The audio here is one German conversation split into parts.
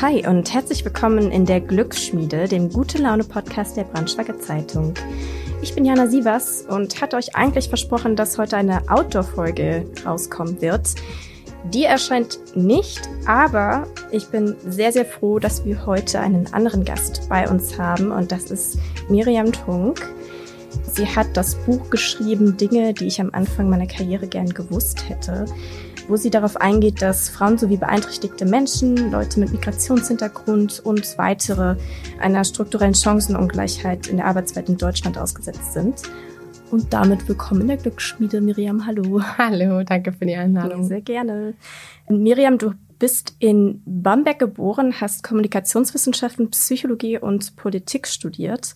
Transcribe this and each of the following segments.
Hi und herzlich willkommen in der Glücksschmiede, dem Gute Laune Podcast der Braunschweiger Zeitung. Ich bin Jana Sievers und hatte euch eigentlich versprochen, dass heute eine Outdoor-Folge rauskommen wird. Die erscheint nicht, aber ich bin sehr, sehr froh, dass wir heute einen anderen Gast bei uns haben und das ist Miriam Trunk. Sie hat das Buch geschrieben, Dinge, die ich am Anfang meiner Karriere gern gewusst hätte wo sie darauf eingeht, dass Frauen sowie beeinträchtigte Menschen, Leute mit Migrationshintergrund und weitere einer strukturellen Chancenungleichheit in der Arbeitswelt in Deutschland ausgesetzt sind. Und damit willkommen in der Glücksschmiede, Miriam. Hallo. Hallo, danke für die Einladung. Sehr gerne. Miriam, du bist in Bamberg geboren, hast Kommunikationswissenschaften, Psychologie und Politik studiert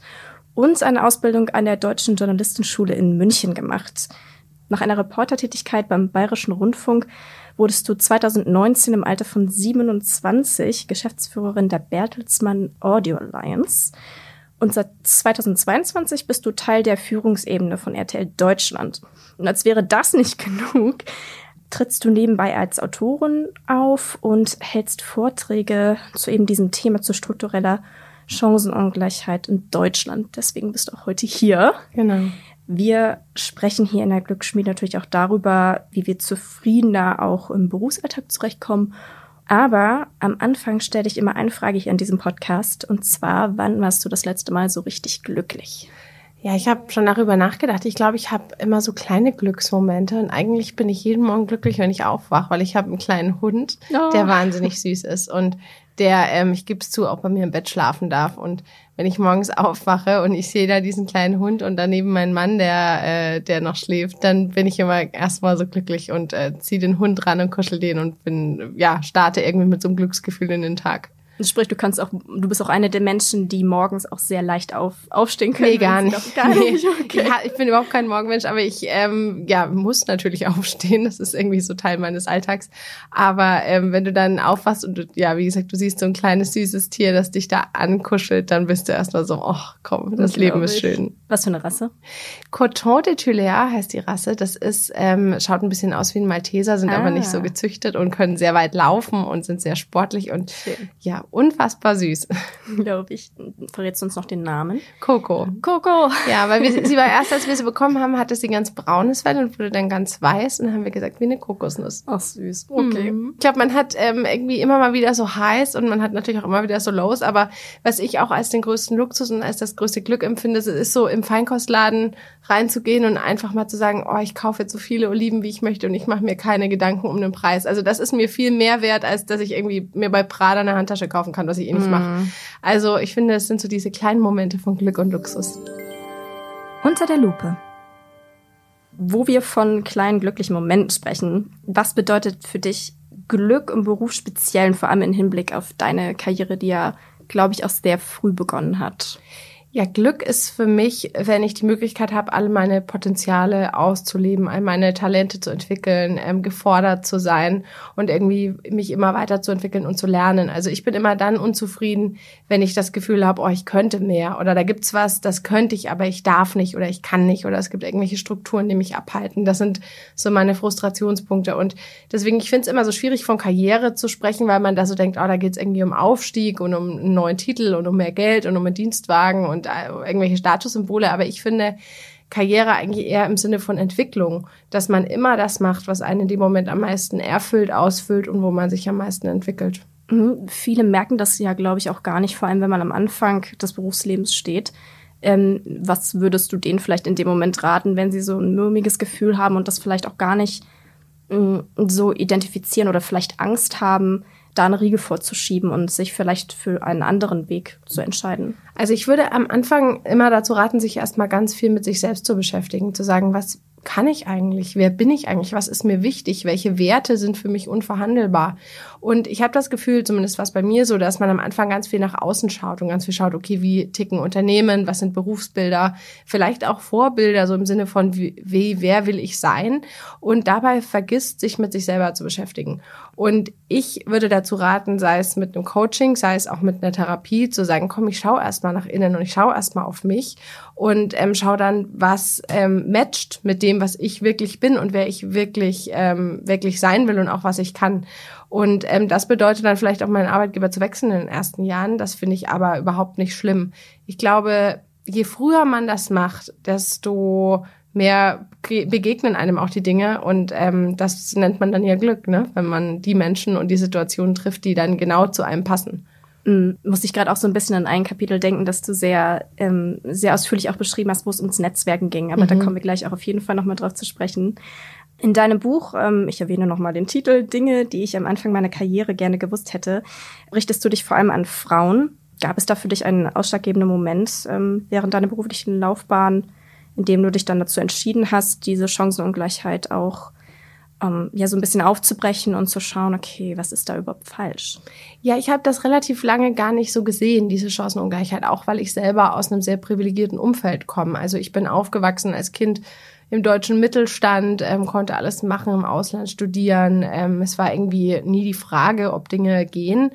und eine Ausbildung an der Deutschen Journalistenschule in München gemacht. Nach einer Reportertätigkeit beim Bayerischen Rundfunk wurdest du 2019 im Alter von 27 Geschäftsführerin der Bertelsmann Audio Alliance. Und seit 2022 bist du Teil der Führungsebene von RTL Deutschland. Und als wäre das nicht genug, trittst du nebenbei als Autorin auf und hältst Vorträge zu eben diesem Thema zu struktureller Chancenungleichheit in Deutschland. Deswegen bist du auch heute hier. Genau. Wir sprechen hier in der Glücksschmiede natürlich auch darüber, wie wir zufriedener auch im Berufsalltag zurechtkommen. Aber am Anfang stelle ich immer eine Frage hier in diesem Podcast, und zwar, wann warst du das letzte Mal so richtig glücklich? Ja, ich habe schon darüber nachgedacht. Ich glaube, ich habe immer so kleine Glücksmomente und eigentlich bin ich jeden Morgen glücklich, wenn ich aufwache, weil ich habe einen kleinen Hund, oh. der wahnsinnig süß ist und der, ähm, ich gebe es zu, auch bei mir im Bett schlafen darf. Und wenn ich morgens aufwache und ich sehe da diesen kleinen Hund und daneben meinen Mann, der, äh, der noch schläft, dann bin ich immer erstmal so glücklich und äh, ziehe den Hund ran und kuschel den und bin, ja, starte irgendwie mit so einem Glücksgefühl in den Tag. Sprich, du kannst auch, du bist auch eine der Menschen, die morgens auch sehr leicht auf, aufstehen können. Nee, gar nicht. Gar nicht. Okay. Ja, ich bin überhaupt kein Morgenmensch, aber ich ähm, ja, muss natürlich aufstehen. Das ist irgendwie so Teil meines Alltags. Aber ähm, wenn du dann aufwachst und du, ja, wie gesagt, du siehst so ein kleines süßes Tier, das dich da ankuschelt, dann bist du erstmal so, oh komm, das, das Leben ist schön. Was für eine Rasse? Coton de Tulare heißt die Rasse. Das ist, ähm, schaut ein bisschen aus wie ein Malteser, sind ah. aber nicht so gezüchtet und können sehr weit laufen und sind sehr sportlich und schön. ja, unfassbar süß. Glaube ich. Verrätst du uns noch den Namen? Coco. Coco. Ja, weil wir, sie war erst, als wir sie bekommen haben, hatte sie ganz braunes Fell und wurde dann ganz weiß und dann haben wir gesagt, wie eine Kokosnuss. Ach, süß. Okay. Mhm. Ich glaube, man hat ähm, irgendwie immer mal wieder so heiß und man hat natürlich auch immer wieder so Lows, aber was ich auch als den größten Luxus und als das größte Glück empfinde, ist so im Feinkostladen reinzugehen und einfach mal zu sagen, oh, ich kaufe jetzt so viele Oliven, wie ich möchte und ich mache mir keine Gedanken um den Preis. Also das ist mir viel mehr wert, als dass ich irgendwie mir bei Prada eine Handtasche kaufen kann, was ich eh nicht mm. mache. Also ich finde, es sind so diese kleinen Momente von Glück und Luxus. Unter der Lupe. Wo wir von kleinen glücklichen Momenten sprechen, was bedeutet für dich Glück im Beruf speziell, vor allem im Hinblick auf deine Karriere, die ja, glaube ich, auch sehr früh begonnen hat? Ja, Glück ist für mich, wenn ich die Möglichkeit habe, alle meine Potenziale auszuleben, all meine Talente zu entwickeln, ähm, gefordert zu sein und irgendwie mich immer weiterzuentwickeln und zu lernen. Also ich bin immer dann unzufrieden, wenn ich das Gefühl habe, oh, ich könnte mehr oder da gibt's was, das könnte ich, aber ich darf nicht oder ich kann nicht oder es gibt irgendwelche Strukturen, die mich abhalten. Das sind so meine Frustrationspunkte und deswegen, ich finde es immer so schwierig, von Karriere zu sprechen, weil man da so denkt, oh, da geht's irgendwie um Aufstieg und um einen neuen Titel und um mehr Geld und um einen Dienstwagen und irgendwelche Statussymbole, aber ich finde Karriere eigentlich eher im Sinne von Entwicklung, dass man immer das macht, was einen in dem Moment am meisten erfüllt, ausfüllt und wo man sich am meisten entwickelt. Mhm. Viele merken das ja, glaube ich, auch gar nicht, vor allem wenn man am Anfang des Berufslebens steht. Ähm, was würdest du denen vielleicht in dem Moment raten, wenn sie so ein mürmiges Gefühl haben und das vielleicht auch gar nicht mh, mm, so identifizieren oder vielleicht Angst haben, da eine Riege vorzuschieben und sich vielleicht für einen anderen Weg zu entscheiden? Also ich würde am Anfang immer dazu raten, sich erstmal ganz viel mit sich selbst zu beschäftigen, zu sagen, was kann ich eigentlich? Wer bin ich eigentlich? Was ist mir wichtig? Welche Werte sind für mich unverhandelbar? Und ich habe das Gefühl, zumindest was bei mir so, dass man am Anfang ganz viel nach außen schaut und ganz viel schaut, okay, wie ticken Unternehmen? Was sind Berufsbilder? Vielleicht auch Vorbilder, so im Sinne von, wie, wie wer will ich sein? Und dabei vergisst, sich mit sich selber zu beschäftigen. Und ich würde dazu raten, sei es mit einem Coaching, sei es auch mit einer Therapie, zu sagen, komm, ich schaue erstmal nach innen und ich schaue erstmal auf mich und ähm, schaue dann, was ähm, matcht mit dem, was ich wirklich bin und wer ich wirklich, ähm, wirklich sein will und auch was ich kann. Und ähm, das bedeutet dann vielleicht auch meinen Arbeitgeber zu wechseln in den ersten Jahren. Das finde ich aber überhaupt nicht schlimm. Ich glaube, je früher man das macht, desto mehr begegnen einem auch die Dinge und ähm, das nennt man dann ja Glück, ne? wenn man die Menschen und die Situationen trifft, die dann genau zu einem passen. Mhm. Muss ich gerade auch so ein bisschen an ein Kapitel denken, dass du sehr, ähm, sehr ausführlich auch beschrieben hast, wo es ums Netzwerken ging. Aber mhm. da kommen wir gleich auch auf jeden Fall nochmal drauf zu sprechen. In deinem Buch, ähm, ich erwähne nochmal den Titel, Dinge, die ich am Anfang meiner Karriere gerne gewusst hätte, richtest du dich vor allem an Frauen. Gab es da für dich einen ausschlaggebenden Moment ähm, während deiner beruflichen Laufbahn, in dem du dich dann dazu entschieden hast, diese Chancenungleichheit auch ähm, ja so ein bisschen aufzubrechen und zu schauen, okay, was ist da überhaupt falsch? Ja, ich habe das relativ lange gar nicht so gesehen, diese Chancenungleichheit, auch weil ich selber aus einem sehr privilegierten Umfeld komme. Also ich bin aufgewachsen als Kind im deutschen Mittelstand, ähm, konnte alles machen, im Ausland studieren. Ähm, es war irgendwie nie die Frage, ob Dinge gehen.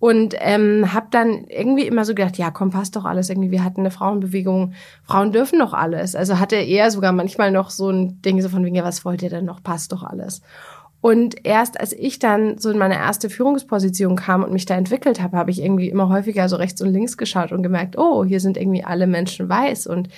Und ähm, habe dann irgendwie immer so gedacht, ja, komm, passt doch alles irgendwie. Wir hatten eine Frauenbewegung, Frauen dürfen doch alles. Also hatte er sogar manchmal noch so ein Ding so von wegen, ja, was wollt ihr denn noch? Passt doch alles. Und erst als ich dann so in meine erste Führungsposition kam und mich da entwickelt habe, habe ich irgendwie immer häufiger so rechts und links geschaut und gemerkt, oh, hier sind irgendwie alle Menschen weiß und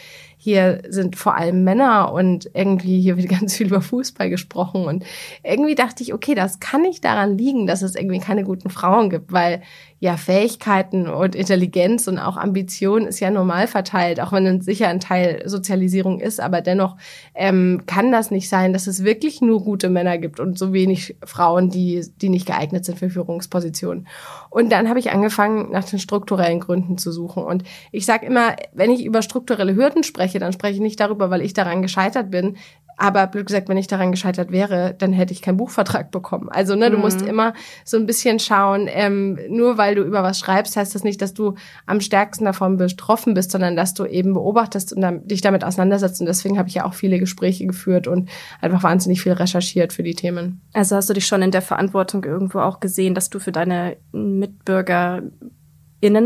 hier sind vor allem Männer und irgendwie hier wird ganz viel über Fußball gesprochen und irgendwie dachte ich, okay, das kann nicht daran liegen, dass es irgendwie keine guten Frauen gibt, weil ja Fähigkeiten und Intelligenz und auch Ambition ist ja normal verteilt, auch wenn es sicher ein Teil Sozialisierung ist, aber dennoch ähm, kann das nicht sein, dass es wirklich nur gute Männer gibt und so wenig Frauen, die die nicht geeignet sind für Führungspositionen. Und dann habe ich angefangen, nach den strukturellen Gründen zu suchen. Und ich sage immer, wenn ich über strukturelle Hürden spreche, dann spreche ich nicht darüber, weil ich daran gescheitert bin, aber blöd gesagt, wenn ich daran gescheitert wäre, dann hätte ich keinen Buchvertrag bekommen. Also ne, du mhm. musst immer so ein bisschen schauen, ähm, nur weil du über was schreibst, heißt das nicht, dass du am stärksten davon betroffen bist, sondern dass du eben beobachtest und dann, dich damit auseinandersetzt. Und deswegen habe ich ja auch viele Gespräche geführt und einfach wahnsinnig viel recherchiert für die Themen. Also hast du dich schon in der Verantwortung irgendwo auch gesehen, dass du für deine MitbürgerInnen,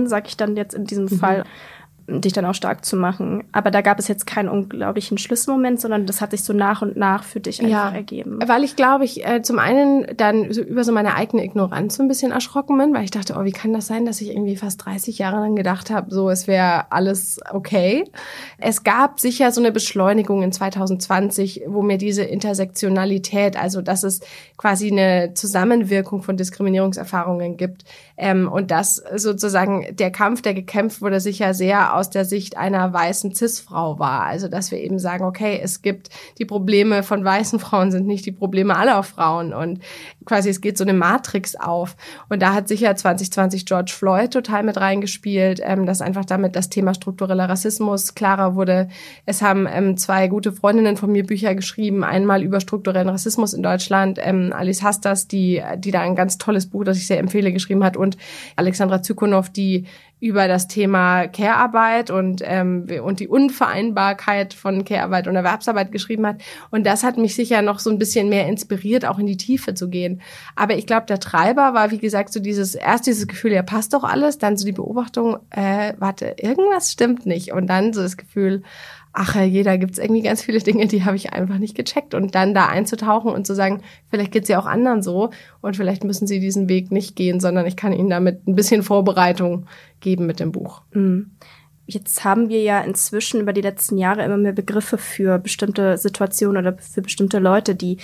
sag ich dann jetzt in diesem mhm. Fall, dich dann auch stark zu machen. Aber da gab es jetzt keinen unglaublichen Schlüsselmoment, sondern das hat sich so nach und nach für dich einfach ja, ergeben. Weil ich glaube, ich äh, zum einen dann so über so meine eigene Ignoranz so ein bisschen erschrocken bin, weil ich dachte, oh, wie kann das sein, dass ich irgendwie fast 30 Jahre lang gedacht habe, so es wäre alles okay. Es gab sicher so eine Beschleunigung in 2020, wo mir diese Intersektionalität, also dass es quasi eine Zusammenwirkung von Diskriminierungserfahrungen gibt ähm, und dass sozusagen der Kampf, der gekämpft wurde, sicher sehr aus der Sicht einer weißen Cis-Frau war. Also dass wir eben sagen, okay, es gibt die Probleme von weißen Frauen sind nicht die Probleme aller Frauen und quasi es geht so eine Matrix auf. Und da hat sicher 2020 George Floyd total mit reingespielt, ähm, dass einfach damit das Thema struktureller Rassismus klarer wurde. Es haben ähm, zwei gute Freundinnen von mir Bücher geschrieben, einmal über strukturellen Rassismus in Deutschland, ähm, Alice Hastas, die, die da ein ganz tolles Buch, das ich sehr empfehle, geschrieben hat und Alexandra Zykonow, die über das Thema Care-Arbeit und, ähm, und die Unvereinbarkeit von Care-Arbeit und Erwerbsarbeit geschrieben hat. Und das hat mich sicher noch so ein bisschen mehr inspiriert, auch in die Tiefe zu gehen. Aber ich glaube, der Treiber war, wie gesagt, so dieses, erst dieses Gefühl, ja, passt doch alles, dann so die Beobachtung, äh, warte, irgendwas stimmt nicht. Und dann so das Gefühl, ach je, da gibt's irgendwie ganz viele Dinge, die habe ich einfach nicht gecheckt. Und dann da einzutauchen und zu sagen, vielleicht geht's ja auch anderen so und vielleicht müssen sie diesen Weg nicht gehen, sondern ich kann ihnen damit ein bisschen Vorbereitung geben mit dem Buch. Mhm. Jetzt haben wir ja inzwischen über die letzten Jahre immer mehr Begriffe für bestimmte Situationen oder für bestimmte Leute, die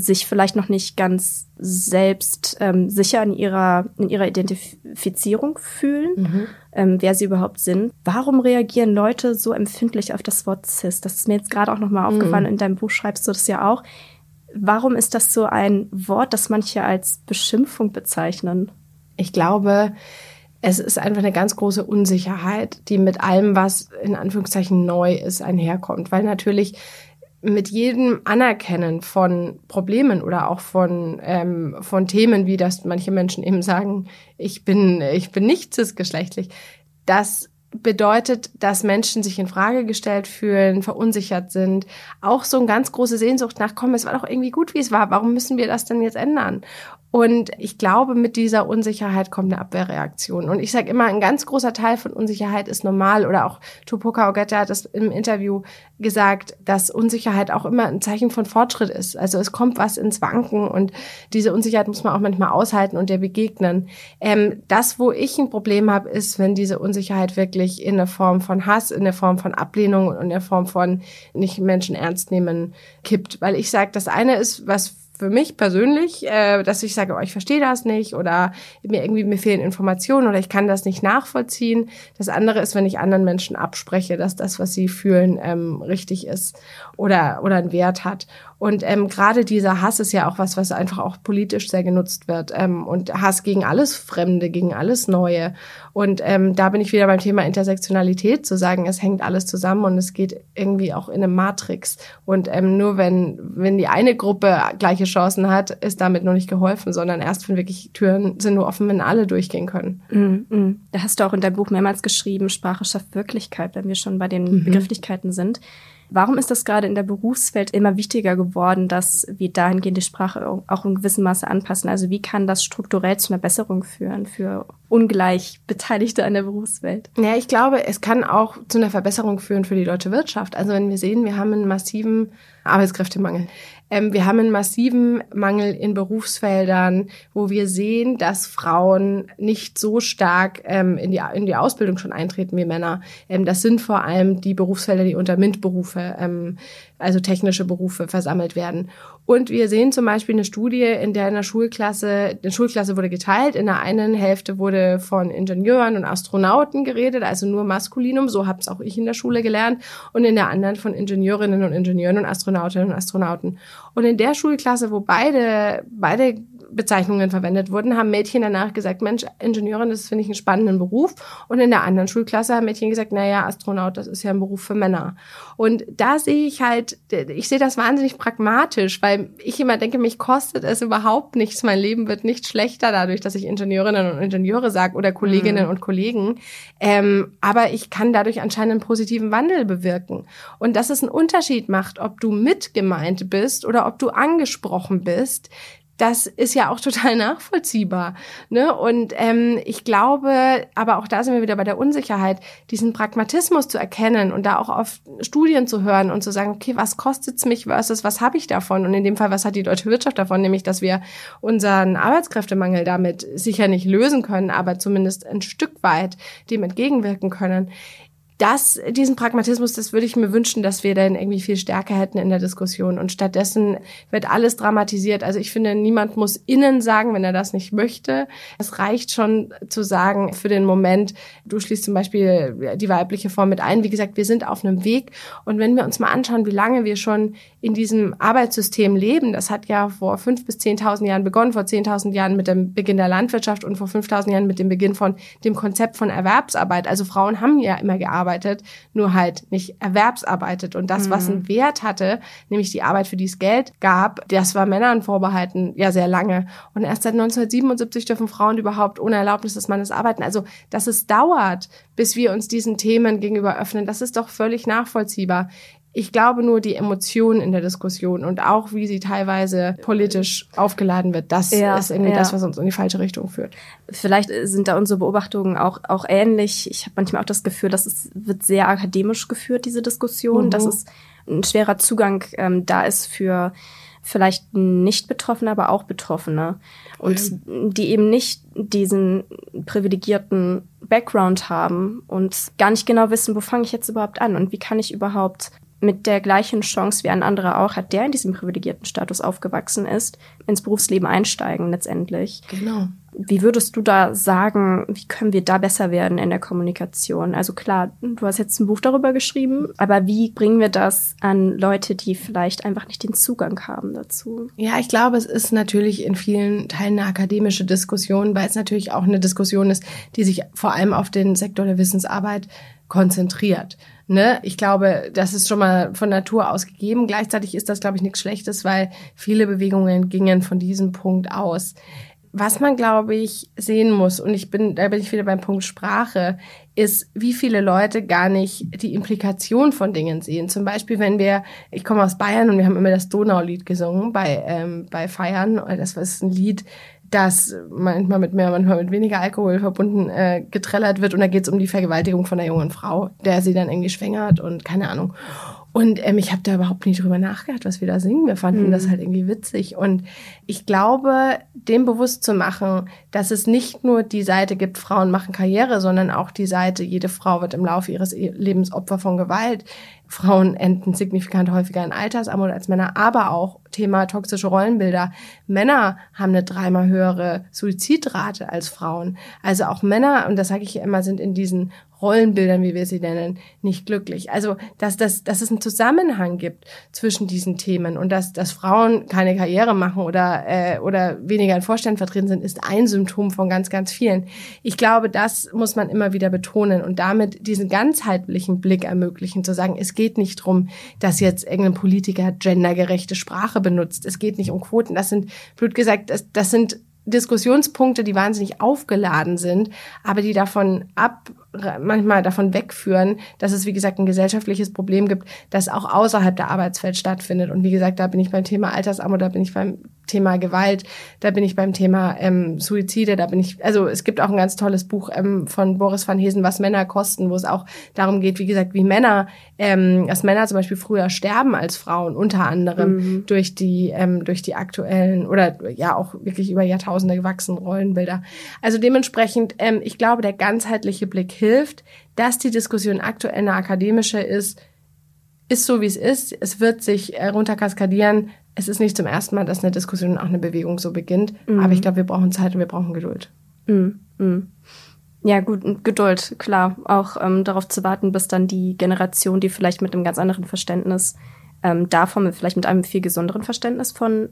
sich vielleicht noch nicht ganz selbst ähm, sicher in ihrer, in ihrer Identifizierung fühlen, mhm. ähm, wer sie überhaupt sind. Warum reagieren Leute so empfindlich auf das Wort cis? Das ist mir jetzt gerade auch nochmal mhm. aufgefallen. In deinem Buch schreibst du das ja auch. Warum ist das so ein Wort, das manche als Beschimpfung bezeichnen? Ich glaube, es ist einfach eine ganz große Unsicherheit, die mit allem, was in Anführungszeichen neu ist, einherkommt. Weil natürlich mit jedem Anerkennen von Problemen oder auch von, ähm, von Themen, wie das manche Menschen eben sagen, ich bin, ich bin nicht cisgeschlechtlich, das bedeutet, dass Menschen sich in Frage gestellt fühlen, verunsichert sind. Auch so eine ganz große Sehnsucht nach, komm, es war doch irgendwie gut, wie es war. Warum müssen wir das denn jetzt ändern? Und ich glaube, mit dieser Unsicherheit kommt eine Abwehrreaktion. Und ich sage immer, ein ganz großer Teil von Unsicherheit ist normal. Oder auch Tupoka Ogette hat das im Interview gesagt, dass Unsicherheit auch immer ein Zeichen von Fortschritt ist. Also es kommt was ins Wanken und diese Unsicherheit muss man auch manchmal aushalten und der begegnen. Ähm, das, wo ich ein Problem habe, ist, wenn diese Unsicherheit wirklich in der Form von Hass, in der Form von Ablehnung und in der Form von nicht Menschen ernst nehmen kippt. Weil ich sage, das eine ist, was für mich persönlich, äh, dass ich sage, oh, ich verstehe das nicht oder mir irgendwie mir fehlen Informationen oder ich kann das nicht nachvollziehen. Das andere ist, wenn ich anderen Menschen abspreche, dass das, was sie fühlen, ähm, richtig ist oder oder einen Wert hat. Und ähm, gerade dieser Hass ist ja auch was, was einfach auch politisch sehr genutzt wird. Ähm, und Hass gegen alles Fremde, gegen alles Neue. Und ähm, da bin ich wieder beim Thema Intersektionalität, zu sagen, es hängt alles zusammen und es geht irgendwie auch in einem Matrix. Und ähm, nur wenn, wenn die eine Gruppe gleiche Chancen hat, ist damit noch nicht geholfen, sondern erst wenn wirklich Türen sind nur offen, wenn alle durchgehen können. Mm, mm. Da hast du auch in deinem Buch mehrmals geschrieben, Sprache schafft Wirklichkeit, wenn wir schon bei den mhm. Begrifflichkeiten sind. Warum ist das gerade in der Berufswelt immer wichtiger geworden, dass wir dahingehend die Sprache auch in gewissem Maße anpassen? Also wie kann das strukturell zu einer Besserung führen für ungleich Beteiligte an der Berufswelt? Ja, ich glaube, es kann auch zu einer Verbesserung führen für die deutsche Wirtschaft. Also wenn wir sehen, wir haben einen massiven Arbeitskräftemangel. Ähm, wir haben einen massiven Mangel in Berufsfeldern, wo wir sehen, dass Frauen nicht so stark ähm, in, die, in die Ausbildung schon eintreten wie Männer. Ähm, das sind vor allem die Berufsfelder, die unter MINT-Berufe, ähm, also technische Berufe, versammelt werden. Und wir sehen zum Beispiel eine Studie, in der in der Schulklasse, die Schulklasse wurde geteilt. In der einen Hälfte wurde von Ingenieuren und Astronauten geredet, also nur Maskulinum, so habe es auch ich in der Schule gelernt. Und in der anderen von Ingenieurinnen und Ingenieuren und Astronautinnen und Astronauten. Und in der Schulklasse, wo beide, beide Bezeichnungen verwendet wurden, haben Mädchen danach gesagt, Mensch, Ingenieurin, das finde ich einen spannenden Beruf. Und in der anderen Schulklasse haben Mädchen gesagt, naja, Astronaut, das ist ja ein Beruf für Männer. Und da sehe ich halt, ich sehe das wahnsinnig pragmatisch, weil ich immer denke, mich kostet es überhaupt nichts. Mein Leben wird nicht schlechter dadurch, dass ich Ingenieurinnen und Ingenieure sage oder Kolleginnen mhm. und Kollegen. Ähm, aber ich kann dadurch anscheinend einen positiven Wandel bewirken. Und dass es einen Unterschied macht, ob du mitgemeint bist oder ob du angesprochen bist, das ist ja auch total nachvollziehbar. Ne? Und ähm, ich glaube, aber auch da sind wir wieder bei der Unsicherheit, diesen Pragmatismus zu erkennen und da auch auf Studien zu hören und zu sagen, okay, was kostet's mich versus was habe ich davon? Und in dem Fall, was hat die deutsche Wirtschaft davon? Nämlich, dass wir unseren Arbeitskräftemangel damit sicher nicht lösen können, aber zumindest ein Stück weit dem entgegenwirken können das, diesen Pragmatismus, das würde ich mir wünschen, dass wir dann irgendwie viel stärker hätten in der Diskussion. Und stattdessen wird alles dramatisiert. Also ich finde, niemand muss innen sagen, wenn er das nicht möchte. Es reicht schon zu sagen, für den Moment, du schließt zum Beispiel die weibliche Form mit ein. Wie gesagt, wir sind auf einem Weg. Und wenn wir uns mal anschauen, wie lange wir schon in diesem Arbeitssystem leben, das hat ja vor fünf bis zehntausend Jahren begonnen, vor zehntausend Jahren mit dem Beginn der Landwirtschaft und vor fünftausend Jahren mit dem Beginn von dem Konzept von Erwerbsarbeit. Also Frauen haben ja immer gearbeitet gearbeitet, nur halt nicht erwerbsarbeitet. Und das, mhm. was einen Wert hatte, nämlich die Arbeit, für die es Geld gab, das war Männern vorbehalten, ja sehr lange. Und erst seit 1977 dürfen Frauen überhaupt ohne Erlaubnis des Mannes arbeiten. Also, dass es dauert, bis wir uns diesen Themen gegenüber öffnen, das ist doch völlig nachvollziehbar. Ich glaube nur die Emotionen in der Diskussion und auch wie sie teilweise politisch aufgeladen wird, das ja, ist irgendwie ja. das, was uns in die falsche Richtung führt. Vielleicht sind da unsere Beobachtungen auch, auch ähnlich. Ich habe manchmal auch das Gefühl, dass es wird sehr akademisch geführt, diese Diskussion, mhm. dass es ein schwerer Zugang ähm, da ist für vielleicht nicht Betroffene, aber auch Betroffene. Und mhm. die eben nicht diesen privilegierten Background haben und gar nicht genau wissen, wo fange ich jetzt überhaupt an und wie kann ich überhaupt mit der gleichen Chance wie ein anderer auch hat, der in diesem privilegierten Status aufgewachsen ist, ins Berufsleben einsteigen letztendlich. Genau. Wie würdest du da sagen, wie können wir da besser werden in der Kommunikation? Also klar, du hast jetzt ein Buch darüber geschrieben, aber wie bringen wir das an Leute, die vielleicht einfach nicht den Zugang haben dazu? Ja, ich glaube, es ist natürlich in vielen Teilen eine akademische Diskussion, weil es natürlich auch eine Diskussion ist, die sich vor allem auf den Sektor der Wissensarbeit konzentriert. Ne? Ich glaube, das ist schon mal von Natur aus gegeben. Gleichzeitig ist das, glaube ich, nichts Schlechtes, weil viele Bewegungen gingen von diesem Punkt aus. was man, glaube ich, sehen muss, und ich bin, da bin ich wieder beim Punkt Sprache, ist, wie viele Leute gar nicht die Implikation von Dingen sehen. Zum Beispiel, wenn wir, ich komme aus Bayern und wir haben immer das Donaulied gesungen bei, ähm, bei Feiern. Das ist ein Lied, das manchmal mit mehr, manchmal mit weniger Alkohol verbunden äh, getrellert wird. Und da geht es um die Vergewaltigung von einer jungen Frau, der sie dann irgendwie schwängert und keine Ahnung. Und ähm, ich habe da überhaupt nicht drüber nachgedacht, was wir da singen. Wir fanden mhm. das halt irgendwie witzig. Und ich glaube, dem bewusst zu machen, dass es nicht nur die Seite gibt, Frauen machen Karriere, sondern auch die Seite, jede Frau wird im Laufe ihres e-, Lebens Opfer von Gewalt. Frauen enden signifikant häufiger in Altersarmut als Männer, aber auch Thema toxische Rollenbilder. Männer haben eine dreimal höhere Suizidrate als Frauen. Also auch Männer, und das sage ich ja immer, sind in diesen Rollenbildern, wie wir sie nennen, nicht glücklich. Also, dass, dass, dass es einen Zusammenhang gibt zwischen diesen Themen und dass, dass Frauen keine Karriere machen oder, äh, oder weniger in Vorständen vertreten sind, ist ein Symptom von ganz, ganz vielen. Ich glaube, das muss man immer wieder betonen und damit diesen ganzheitlichen Blick ermöglichen, zu sagen, es geht nicht drum, dass jetzt irgendein Politiker gendergerechte Sprache benutzt. Es geht nicht um Quoten. Das sind, blöd gesagt, das, das sind Diskussionspunkte, die wahnsinnig aufgeladen sind, aber die davon ab manchmal davon wegführen, dass es, wie gesagt, ein gesellschaftliches Problem gibt, das auch außerhalb der Arbeitswelt stattfindet. Und wie gesagt, da bin ich beim Thema Altersarmut, da bin ich beim Thema Gewalt, da bin ich beim Thema ähm, Suizide, da bin ich, also es gibt auch ein ganz tolles Buch ähm, von Boris van Hesen, was Männer kosten, wo es auch darum geht, wie gesagt, wie Männer, ähm, dass Männer zum Beispiel früher sterben als Frauen, unter anderem mhm. durch die, ähm, durch die aktuellen oder ja auch wirklich über Jahrtausende gewachsenen Rollenbilder. Also dementsprechend, ähm, ich glaube, der ganzheitliche Blick hilft, dass die Diskussion aktuell eine akademische ist, ist so, wie es ist. Es wird sich äh, runterkaskadieren. Es ist nicht zum ersten Mal, dass eine Diskussion auch eine Bewegung so beginnt. Mhm. Aber ich glaube, wir brauchen Zeit und wir brauchen Geduld. Mhm. Mhm. Ja, gut, Geduld, klar. Auch ähm, darauf zu warten, bis dann die Generation, die vielleicht mit einem ganz anderen Verständnis ähm, davon, vielleicht mit einem viel gesünderen Verständnis von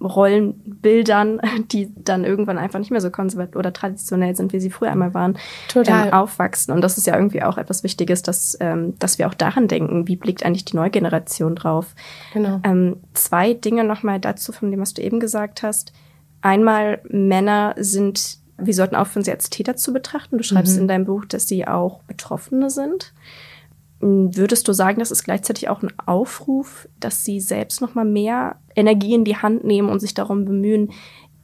Rollenbildern, die dann irgendwann einfach nicht mehr so konservativ oder traditionell sind, wie sie früher einmal waren. Ähm, aufwachsen. Und das ist ja irgendwie auch etwas Wichtiges, dass, ähm, dass wir auch daran denken, wie blickt eigentlich die neue Generation drauf. Genau. Ähm, zwei Dinge nochmal dazu, von dem, was du eben gesagt hast. Einmal, Männer sind, wir sollten aufhören, sie als Täter zu betrachten. Du schreibst mhm. in deinem Buch, dass sie auch Betroffene sind. Würdest du sagen, das ist gleichzeitig auch ein Aufruf, dass sie selbst noch mal mehr Energie in die Hand nehmen und sich darum bemühen,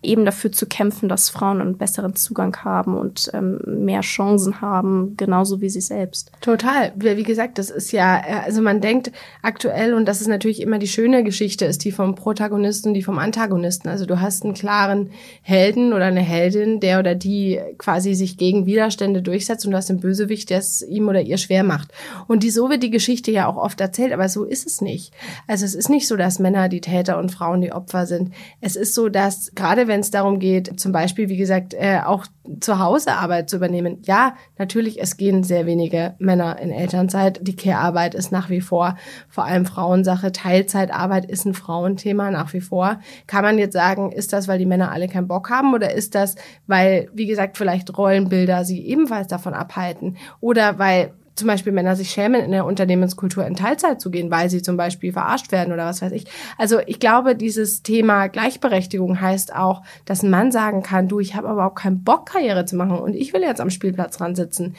eben dafür zu kämpfen, dass Frauen einen besseren Zugang haben und ähm, mehr Chancen haben, genauso wie sie selbst. Total. Wie gesagt, das ist ja, äh, also man denkt aktuell, und das ist natürlich immer die schöne Geschichte, ist die vom Protagonisten, die vom Antagonisten. Also du hast einen klaren Helden oder eine Heldin, der oder die quasi sich gegen Widerstände durchsetzt und du hast einen Bösewicht, der es ihm oder ihr schwer macht. Und die, so wird die Geschichte ja auch oft erzählt, aber so ist es nicht. Also es ist nicht so, dass Männer die Täter und Frauen die Opfer sind. Es ist so, dass gerade wenn es darum geht, zum Beispiel, wie gesagt, äh, auch zu Hause Arbeit zu übernehmen. Ja, natürlich, es gehen sehr wenige Männer in Elternzeit. Die Care-Arbeit ist nach wie vor vor allem Frauensache. Teilzeitarbeit ist ein Frauenthema nach wie vor. Kann man jetzt sagen, ist das, weil die Männer alle keinen Bock haben oder ist das, weil, wie gesagt, vielleicht Rollenbilder sie ebenfalls davon abhalten oder weil zum Beispiel Männer sich schämen, in der Unternehmenskultur in Teilzeit zu gehen, weil sie zum Beispiel verarscht werden oder was weiß ich. Also ich glaube, dieses Thema Gleichberechtigung heißt auch, dass ein Mann sagen kann, du, ich habe aber auch keinen Bock, Karriere zu machen und ich will jetzt am Spielplatz dran sitzen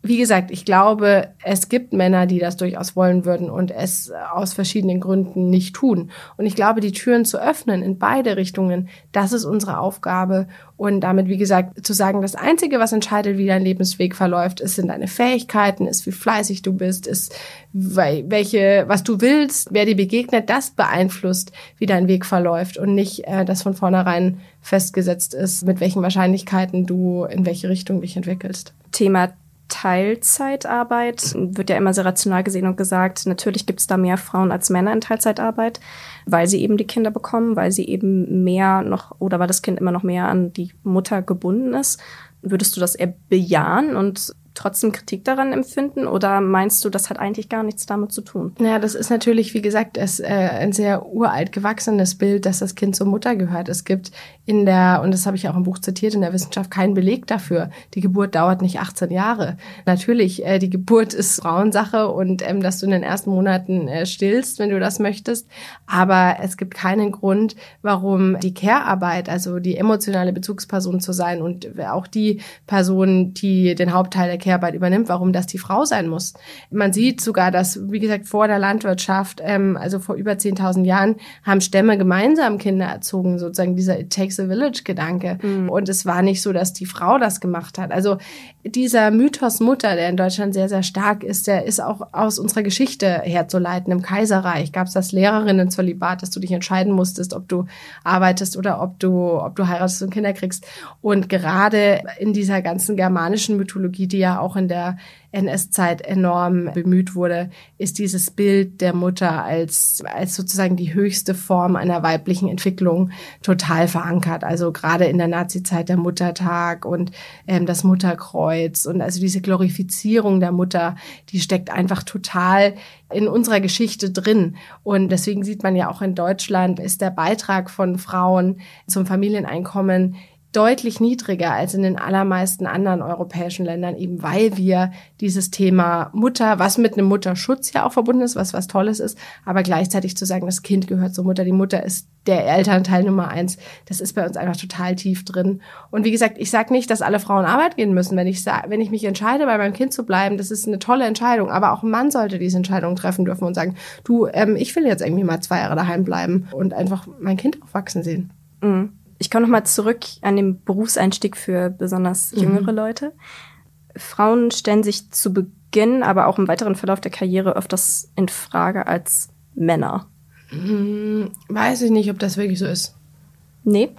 wie gesagt, ich glaube, es gibt Männer, die das durchaus wollen würden und es aus verschiedenen Gründen nicht tun. Und ich glaube, die Türen zu öffnen in beide Richtungen, das ist unsere Aufgabe. Und damit, wie gesagt, zu sagen, das Einzige, was entscheidet, wie dein Lebensweg verläuft, ist, sind deine Fähigkeiten, ist, wie fleißig du bist, ist, welche, was du willst, wer dir begegnet, das beeinflusst, wie dein Weg verläuft und nicht, äh, dass von vornherein festgesetzt ist, mit welchen Wahrscheinlichkeiten du in welche Richtung dich entwickelst. Thema Teilzeitarbeit wird ja immer sehr rational gesehen und gesagt, natürlich gibt es da mehr Frauen als Männer in Teilzeitarbeit, weil sie eben die Kinder bekommen, weil sie eben mehr noch oder weil das Kind immer noch mehr an die Mutter gebunden ist. Würdest du das eher bejahen und trotzdem Kritik daran empfinden? Oder meinst du, das hat eigentlich gar nichts damit zu tun? Naja, das ist natürlich, wie gesagt, es, äh, ein sehr uralt gewachsenes Bild, dass das Kind zur Mutter gehört. Es gibt in der, und das habe ich auch im Buch zitiert, in der Wissenschaft keinen Beleg dafür. Die Geburt dauert nicht 18 Jahre. Natürlich, äh, die Geburt ist Frauensache und ähm, dass du in den ersten Monaten äh, stillst, wenn du das möchtest. Aber es gibt keinen Grund, warum die Care-Arbeit, also die emotionale Bezugsperson zu sein und auch die Person, die den Hauptteil der Care-Arbeit übernimmt, warum das die Frau sein muss. Man sieht sogar, dass, wie gesagt, vor der Landwirtschaft, ähm, also vor über 10.000 Jahren, haben Stämme gemeinsam Kinder erzogen, sozusagen dieser It takes a village Gedanke. Mhm. Und es war nicht so, dass die Frau das gemacht hat. Also dieser Mythos Mutter, der in Deutschland sehr, sehr stark ist, der ist auch aus unserer Geschichte herzuleiten. Im Kaiserreich gab es das Lehrerinnen zur Libat, dass du dich entscheiden musstest, ob du arbeitest oder ob du, ob du heiratest und Kinder kriegst. Und gerade in dieser ganzen germanischen Mythologie, die ja auch in der NS-Zeit enorm bemüht wurde, ist dieses Bild der Mutter als, als sozusagen die höchste Form einer weiblichen Entwicklung total verankert. Also gerade in der Nazi-Zeit der Muttertag und ähm, das Mutterkreuz und also diese Glorifizierung der Mutter, die steckt einfach total in unserer Geschichte drin. Und deswegen sieht man ja auch in Deutschland, ist der Beitrag von Frauen zum Familieneinkommen deutlich niedriger als in den allermeisten anderen europäischen Ländern, eben weil wir dieses Thema Mutter, was mit einem Mutterschutz ja auch verbunden ist, was was Tolles ist, aber gleichzeitig zu sagen, das Kind gehört zur Mutter, die Mutter ist der Elternteil Nummer eins, das ist bei uns einfach total tief drin. Und wie gesagt, ich sage nicht, dass alle Frauen Arbeit gehen müssen. Wenn ich, wenn ich mich entscheide, bei meinem Kind zu bleiben, das ist eine tolle Entscheidung, aber auch ein Mann sollte diese Entscheidung treffen dürfen und sagen, du, ähm, ich will jetzt irgendwie mal zwei Jahre daheim bleiben und einfach mein Kind aufwachsen sehen. Mhm. Ich komme nochmal zurück an den Berufseinstieg für besonders mhm. jüngere mhm. Leute. Frauen stellen sich zu Beginn, aber auch im weiteren Verlauf der Karriere öfters in Frage als Männer. Hm, weiß ich nicht, ob das wirklich so ist. Nee.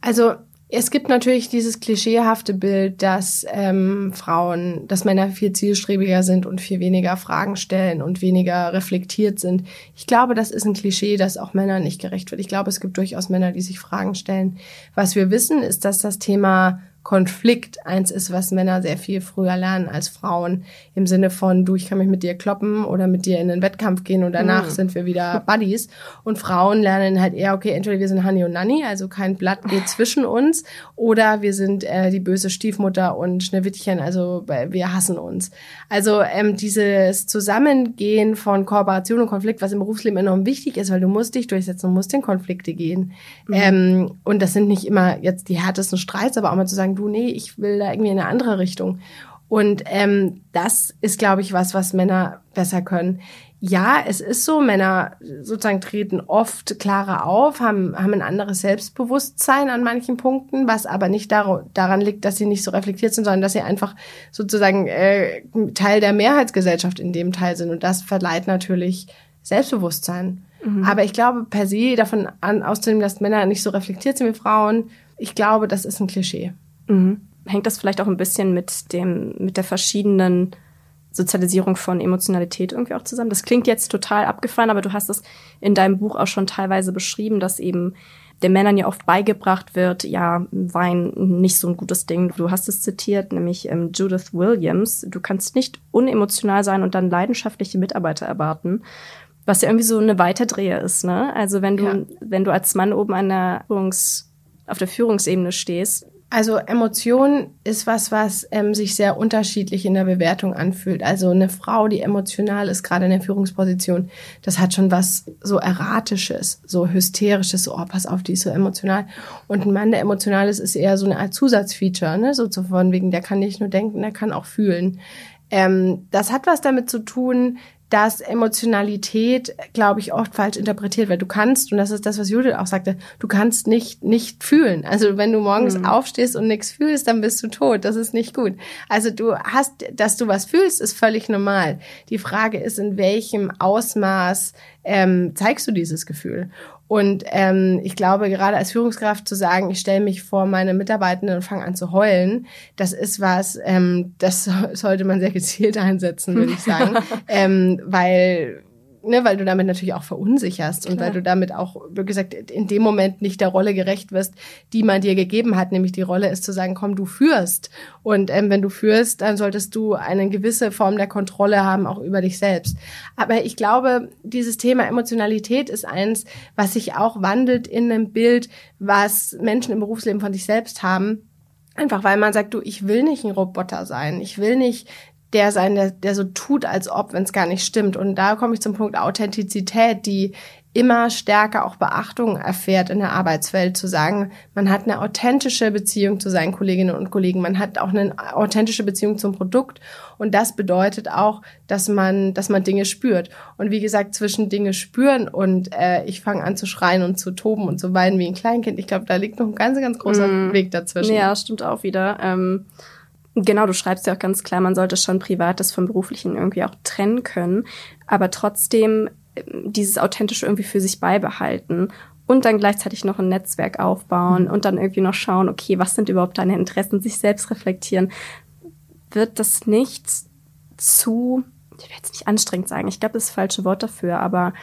Also es gibt natürlich dieses klischeehafte Bild, dass ähm, Frauen, dass Männer viel zielstrebiger sind und viel weniger Fragen stellen und weniger reflektiert sind. Ich glaube, das ist ein Klischee, das auch Männern nicht gerecht wird. Ich glaube, es gibt durchaus Männer, die sich Fragen stellen. Was wir wissen, ist, dass das Thema Konflikt eins ist, was Männer sehr viel früher lernen als Frauen. Im Sinne von, du, ich kann mich mit dir kloppen oder mit dir in den Wettkampf gehen und danach mhm. sind wir wieder Buddies. Und Frauen lernen halt eher, okay, entweder wir sind Honey und Nanny, also kein Blatt geht zwischen uns, oder wir sind äh, die böse Stiefmutter und Schneewittchen, also wir hassen uns. Also ähm, dieses Zusammengehen von Kooperation und Konflikt, was im Berufsleben enorm wichtig ist, weil du musst dich durchsetzen, du musst in Konflikte gehen. Mhm. Ähm, und das sind nicht immer jetzt die härtesten Streits, aber auch mal zu sagen, du, nee, ich will da irgendwie in eine andere Richtung. Und ähm, das ist, glaube ich, was, was Männer besser können. Ja, es ist so, Männer sozusagen treten oft klarer auf, haben, haben ein anderes Selbstbewusstsein an manchen Punkten, was aber nicht dar daran liegt, dass sie nicht so reflektiert sind, sondern dass sie einfach sozusagen äh, Teil der Mehrheitsgesellschaft in dem Teil sind. Und das verleiht natürlich Selbstbewusstsein. Mhm. Aber ich glaube per se davon an, auszunehmen, dass Männer nicht so reflektiert sind wie Frauen, ich glaube, das ist ein Klischee. Mhm. Hängt das vielleicht auch ein bisschen mit dem, mit der verschiedenen Sozialisierung von Emotionalität irgendwie auch zusammen? Das klingt jetzt total abgefahren, aber du hast es in deinem Buch auch schon teilweise beschrieben, dass eben den Männern ja oft beigebracht wird, ja, Wein nicht so ein gutes Ding. Du hast es zitiert, nämlich ähm, Judith Williams. Du kannst nicht unemotional sein und dann leidenschaftliche Mitarbeiter erwarten. Was ja irgendwie so eine Weiterdrehe ist, ne? Also wenn du, ja. wenn du als Mann oben an der Führungs, auf der Führungsebene stehst, also Emotion ist was, was ähm, sich sehr unterschiedlich in der Bewertung anfühlt. Also eine Frau, die emotional ist, gerade in der Führungsposition, das hat schon was so erratisches, so hysterisches, so oh, pass auf, die ist so emotional. Und ein Mann, der emotional ist, ist eher so eine Art Zusatzfeature, ne? So zu von wegen, der kann nicht nur denken, der kann auch fühlen. Ähm, das hat was damit zu tun, dass Emotionalität, glaube ich, oft falsch interpretiert wird. Du kannst, und das ist das, was Judith auch sagte, du kannst nicht nicht fühlen. Also wenn du morgens mhm. aufstehst und nichts fühlst, dann bist du tot. Das ist nicht gut. Also du hast, dass du was fühlst, ist völlig normal. Die Frage ist, in welchem Ausmaß ähm, zeigst du dieses Gefühl? Und ähm, ich glaube, gerade als Führungskraft zu sagen, ich stelle mich vor meine Mitarbeitenden und fange an zu heulen, das ist was, ähm, das sollte man sehr gezielt einsetzen, würde ich sagen. ähm, weil ne, weil du damit natürlich auch verunsicherst Klar. und weil du damit auch, wie gesagt, in dem Moment nicht der Rolle gerecht wirst, die man dir gegeben hat. Nämlich die Rolle ist zu sagen, komm, du führst. Und ähm, wenn du führst, dann solltest du eine gewisse Form der Kontrolle haben, auch über dich selbst. Aber ich glaube, dieses Thema Emotionalität ist eins, was sich auch wandelt in einem Bild, was Menschen im Berufsleben von sich selbst haben. Einfach weil man sagt, du, ich will nicht ein Roboter sein. Ich will nicht der sein, der, der so tut, als ob, wenn es gar nicht stimmt. Und da komme ich zum Punkt Authentizität, die immer stärker auch Beachtung erfährt in der Arbeitswelt, zu sagen, man hat eine authentische Beziehung zu seinen Kolleginnen und Kollegen, man hat auch eine authentische Beziehung zum Produkt und das bedeutet auch, dass man, dass man Dinge spürt. Und wie gesagt, zwischen Dinge spüren und äh, ich fange an zu schreien und zu toben und zu weinen wie ein Kleinkind, ich glaube, da liegt noch ein ganz, ganz großer mm. Weg dazwischen. Ja, stimmt auch wieder. Ähm Genau, du schreibst ja auch ganz klar, man sollte schon Privates vom Beruflichen irgendwie auch trennen können, aber trotzdem ähm, dieses Authentische irgendwie für sich beibehalten und dann gleichzeitig noch ein Netzwerk aufbauen mhm. und dann irgendwie noch schauen, okay, was sind überhaupt deine Interessen, sich selbst reflektieren. Wird das nicht zu, ich will jetzt nicht anstrengend sagen, ich glaube, das ist das falsche Wort dafür, aber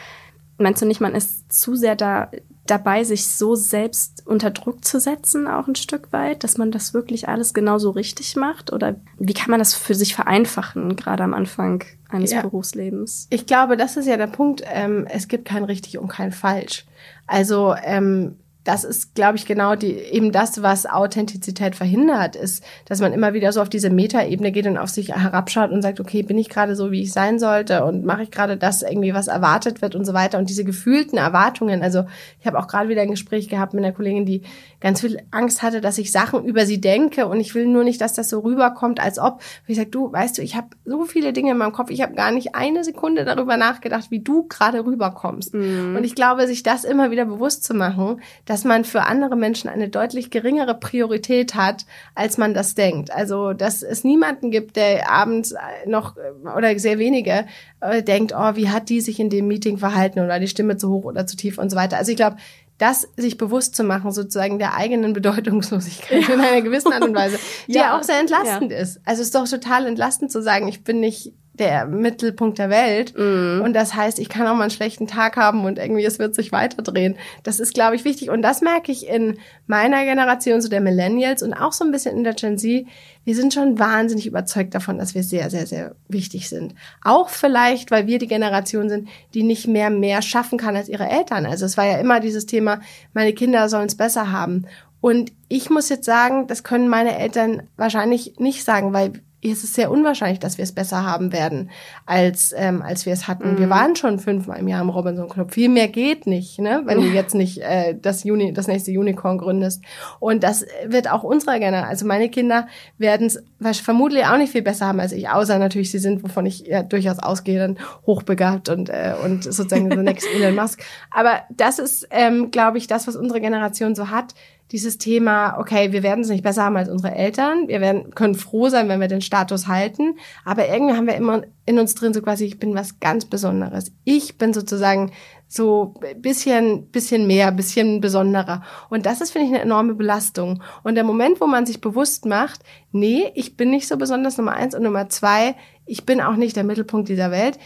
meinst du nicht, man ist zu sehr da dabei, sich so selbst unter Druck zu setzen, auch ein Stück weit, dass man das wirklich alles genauso richtig macht? Oder wie kann man das für sich vereinfachen, gerade am Anfang eines ja. Berufslebens? Ich glaube, das ist ja der Punkt. Ähm, es gibt kein richtig und kein falsch. Also ähm, das ist, glaube ich, genau die, eben das, was Authentizität verhindert, ist, dass man immer wieder so auf diese Metaebene geht und auf sich herabschaut und sagt, okay, bin ich gerade so, wie ich sein sollte und mache ich gerade das irgendwie, was erwartet wird und so weiter. Und diese gefühlten Erwartungen, also ich habe auch gerade wieder ein Gespräch gehabt mit einer Kollegin, die ganz viel Angst hatte, dass ich Sachen über sie denke und ich will nur nicht, dass das so rüberkommt, als ob, ich sage, du, weißt du, ich habe so viele Dinge in meinem Kopf, ich habe gar nicht eine Sekunde darüber nachgedacht, wie du gerade rüberkommst. Mhm. Und ich glaube, sich das immer wieder bewusst zu machen, dass man für andere Menschen eine deutlich geringere Priorität hat, als man das denkt. Also, dass es niemanden gibt, der abends noch oder sehr wenige äh, denkt, oh, wie hat die sich in dem Meeting verhalten oder die Stimme zu hoch oder zu tief und so weiter. Also ich glaube, das sich bewusst zu machen, sozusagen der eigenen Bedeutungslosigkeit in einer gewissen Art und Weise, die ja auch sehr entlastend ja. ist. Also es ist doch total entlastend zu sagen, ich bin nicht der Mittelpunkt der Welt. Mm. Und das heißt, ich kann auch mal einen schlechten Tag haben und irgendwie es wird sich weiterdrehen. Das ist, glaube ich, wichtig. Und das merke ich in meiner Generation, so der Millennials und auch so ein bisschen in der Gen Z. Wir sind schon wahnsinnig überzeugt davon, dass wir sehr, sehr, sehr wichtig sind. Auch vielleicht, weil wir die Generation sind, die nicht mehr mehr schaffen kann als ihre Eltern. Also es war ja immer dieses Thema, meine Kinder sollen es besser haben. Und ich muss jetzt sagen, das können meine Eltern wahrscheinlich nicht sagen, weil es ist sehr unwahrscheinlich, dass wir es besser haben werden, als, ähm, als wir es hatten. Mhm. Wir waren schon fünfmal im Jahr im Robinson Club. Viel mehr geht nicht, ne? wenn du jetzt nicht äh, das, Uni, das nächste Unicorn gründest. Und das wird auch unserer Generation, also meine Kinder werden es vermutlich auch nicht viel besser haben als ich, außer natürlich sie sind, wovon ich ja durchaus ausgehe, dann hochbegabt und, äh, und sozusagen the next Elon Musk. Aber das ist, ähm, glaube ich, das, was unsere Generation so hat dieses Thema, okay, wir werden es nicht besser haben als unsere Eltern, wir werden, können froh sein, wenn wir den Status halten, aber irgendwie haben wir immer in uns drin so quasi, ich bin was ganz Besonderes. Ich bin sozusagen so bisschen, bisschen mehr, bisschen besonderer. Und das ist, finde ich, eine enorme Belastung. Und der Moment, wo man sich bewusst macht, nee, ich bin nicht so besonders Nummer eins und Nummer zwei, ich bin auch nicht der Mittelpunkt dieser Welt,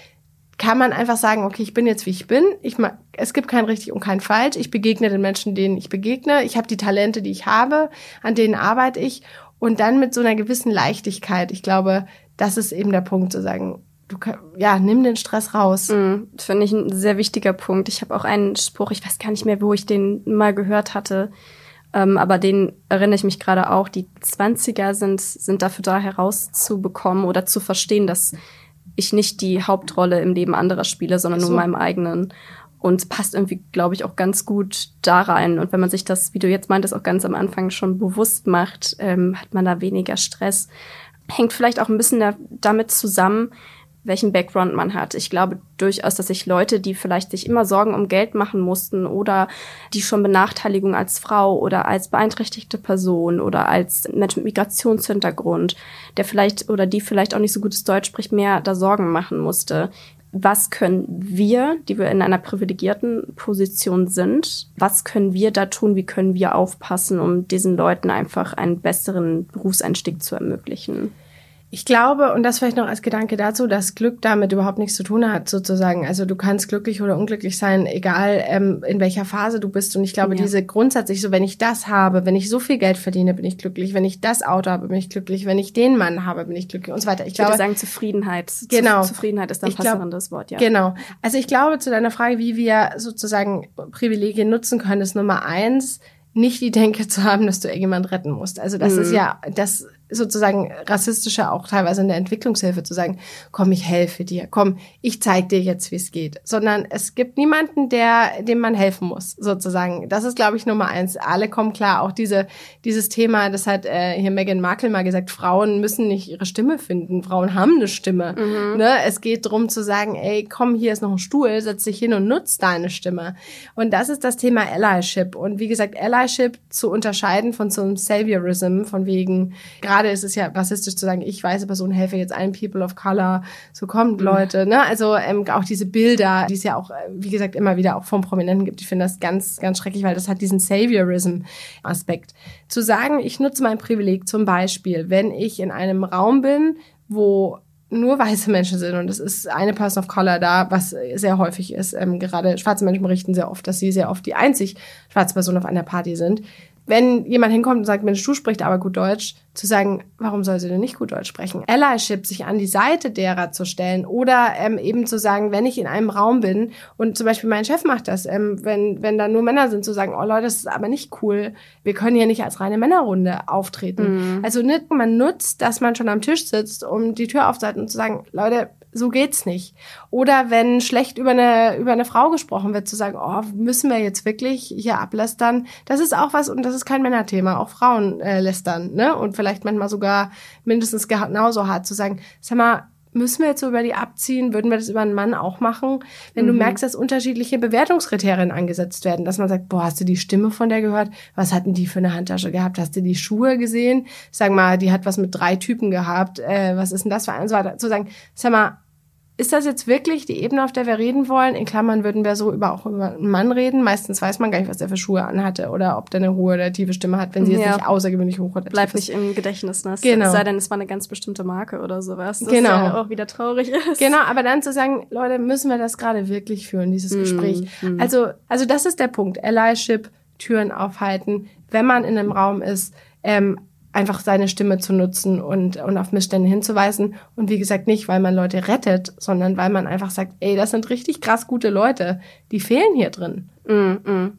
kann man einfach sagen, okay, ich bin jetzt wie ich bin. Ich mag, es gibt kein richtig und kein falsch. Ich begegne den Menschen, denen ich begegne. Ich habe die Talente, die ich habe, an denen arbeite ich und dann mit so einer gewissen Leichtigkeit. Ich glaube, das ist eben der Punkt zu sagen, du ja, nimm den Stress raus. Mm, Finde ich ein sehr wichtiger Punkt. Ich habe auch einen Spruch, ich weiß gar nicht mehr, wo ich den mal gehört hatte. Ähm, aber den erinnere ich mich gerade auch. Die Zwanziger sind, sind dafür da herauszubekommen oder zu verstehen, dass ich nicht die Hauptrolle im Leben anderer spiele, sondern so. nur meinem eigenen. Und passt irgendwie, glaube ich, auch ganz gut da rein. Und wenn man sich das, wie du jetzt meintest, auch ganz am Anfang schon bewusst macht, ähm, hat man da weniger Stress. Hängt vielleicht auch ein bisschen da, damit zusammen, welchen Background man hat. Ich glaube durchaus, dass sich Leute, die vielleicht sich immer Sorgen um Geld machen mussten oder die schon Benachteiligung als Frau oder als beeinträchtigte Person oder als Mensch mit Migrationshintergrund, der vielleicht oder die vielleicht auch nicht so gutes Deutsch spricht, mehr da Sorgen machen musste. Was können wir, die wir in einer privilegierten Position sind, was können wir da tun? Wie können wir aufpassen, um diesen Leuten einfach einen besseren Berufseinstieg zu ermöglichen? Ich glaube, und das vielleicht noch als Gedanke dazu, dass Glück damit überhaupt nichts zu tun hat, sozusagen. Also du kannst glücklich oder unglücklich sein, egal ähm, in welcher Phase du bist. Und ich glaube, ja. diese grundsätzlich so, wenn ich das habe, wenn ich so viel Geld verdiene, bin ich glücklich. Wenn ich das Auto habe, bin ich glücklich. Wenn ich den Mann habe, bin ich glücklich und so weiter. Ich, ich glaube, würde sagen Zufriedenheit. Genau. Zufriedenheit ist ein passendes Wort, ja. Genau. Also ich glaube, zu deiner Frage, wie wir sozusagen Privilegien nutzen können, ist Nummer eins, nicht die Denke zu haben, dass du irgendjemand retten musst. Also das mhm. ist ja, das sozusagen rassistische auch teilweise in der Entwicklungshilfe zu sagen, komm, ich helfe dir, komm, ich zeig dir jetzt, wie es geht, sondern es gibt niemanden, der dem man helfen muss, sozusagen. Das ist, glaube ich, Nummer eins. Alle kommen klar, auch diese dieses Thema, das hat äh, hier Meghan Markle mal gesagt, Frauen müssen nicht ihre Stimme finden, Frauen haben eine Stimme. Mhm. Ne? Es geht darum zu sagen, ey, komm, hier ist noch ein Stuhl, setz dich hin und nutz deine Stimme. Und das ist das Thema Allyship. Und wie gesagt, Allyship zu unterscheiden von so einem Saviorism, von wegen gerade ist es ja rassistisch zu sagen, ich weiße Person helfe jetzt allen People of Color, so kommt mhm. Leute, ne? Also ähm, auch diese Bilder, die es ja auch, äh, wie gesagt, immer wieder auch vom Prominenten gibt. Ich finde das ganz, ganz schrecklich, weil das hat diesen Saviorism-Aspekt. Zu sagen, ich nutze mein Privileg zum Beispiel, wenn ich in einem Raum bin, wo nur weiße Menschen sind und es ist eine Person of Color da, was sehr häufig ist. Ähm, gerade schwarze Menschen berichten sehr oft, dass sie sehr oft die einzig schwarze Person auf einer Party sind wenn jemand hinkommt und sagt, Mensch, du sprichst aber gut Deutsch, zu sagen, warum soll sie denn nicht gut Deutsch sprechen? Allyship, sich an die Seite derer zu stellen oder ähm, eben zu sagen, wenn ich in einem Raum bin und zum Beispiel mein Chef macht das, ähm, wenn, wenn da nur Männer sind, zu sagen, oh Leute, das ist aber nicht cool, wir können hier nicht als reine Männerrunde auftreten. Mhm. Also nicht, man nutzt, dass man schon am Tisch sitzt, um die Tür aufzuhalten und zu sagen, Leute, so geht's nicht. Oder wenn schlecht über eine, über eine Frau gesprochen wird, zu sagen, oh, müssen wir jetzt wirklich hier ablästern? Das ist auch was, und das ist kein Männerthema, auch Frauen äh, lästern, ne? Und vielleicht manchmal sogar mindestens genauso hart zu sagen, sag mal, müssen wir jetzt so über die abziehen? Würden wir das über einen Mann auch machen? Wenn mhm. du merkst, dass unterschiedliche Bewertungskriterien angesetzt werden, dass man sagt, boah, hast du die Stimme von der gehört? Was hatten die für eine Handtasche gehabt? Hast du die Schuhe gesehen? Sag mal, die hat was mit drei Typen gehabt. Äh, was ist denn das für ein? So weiter. Zu sagen, sag mal, ist das jetzt wirklich die Ebene, auf der wir reden wollen? In Klammern würden wir so über, auch über einen Mann reden. Meistens weiß man gar nicht, was der für Schuhe anhatte oder ob der eine hohe oder tiefe Stimme hat, wenn sie jetzt nicht außergewöhnlich hoch oder Bleibt nicht im Gedächtnis, ne? Genau. Es sei denn, es war eine ganz bestimmte Marke oder sowas. Das genau. Ja auch wieder traurig ist. Genau, aber dann zu sagen, Leute, müssen wir das gerade wirklich führen, dieses mm, Gespräch? Mm. Also, also das ist der Punkt. Allyship, Türen aufhalten, wenn man in einem Raum ist, ähm, einfach seine Stimme zu nutzen und, und auf Missstände hinzuweisen. Und wie gesagt, nicht, weil man Leute rettet, sondern weil man einfach sagt, ey, das sind richtig krass gute Leute, die fehlen hier drin. Mm -mm.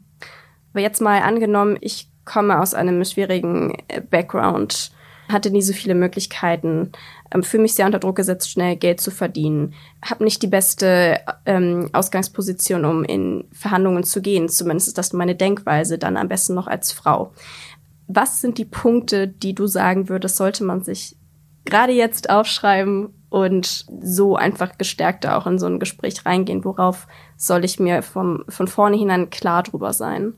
Aber jetzt mal angenommen, ich komme aus einem schwierigen äh, Background, hatte nie so viele Möglichkeiten, ähm, fühle mich sehr unter Druck gesetzt, schnell Geld zu verdienen, habe nicht die beste ähm, Ausgangsposition, um in Verhandlungen zu gehen. Zumindest ist das meine Denkweise, dann am besten noch als Frau. Was sind die Punkte, die du sagen würdest, sollte man sich gerade jetzt aufschreiben und so einfach gestärkter auch in so ein Gespräch reingehen? Worauf soll ich mir vom, von vornherein klar drüber sein?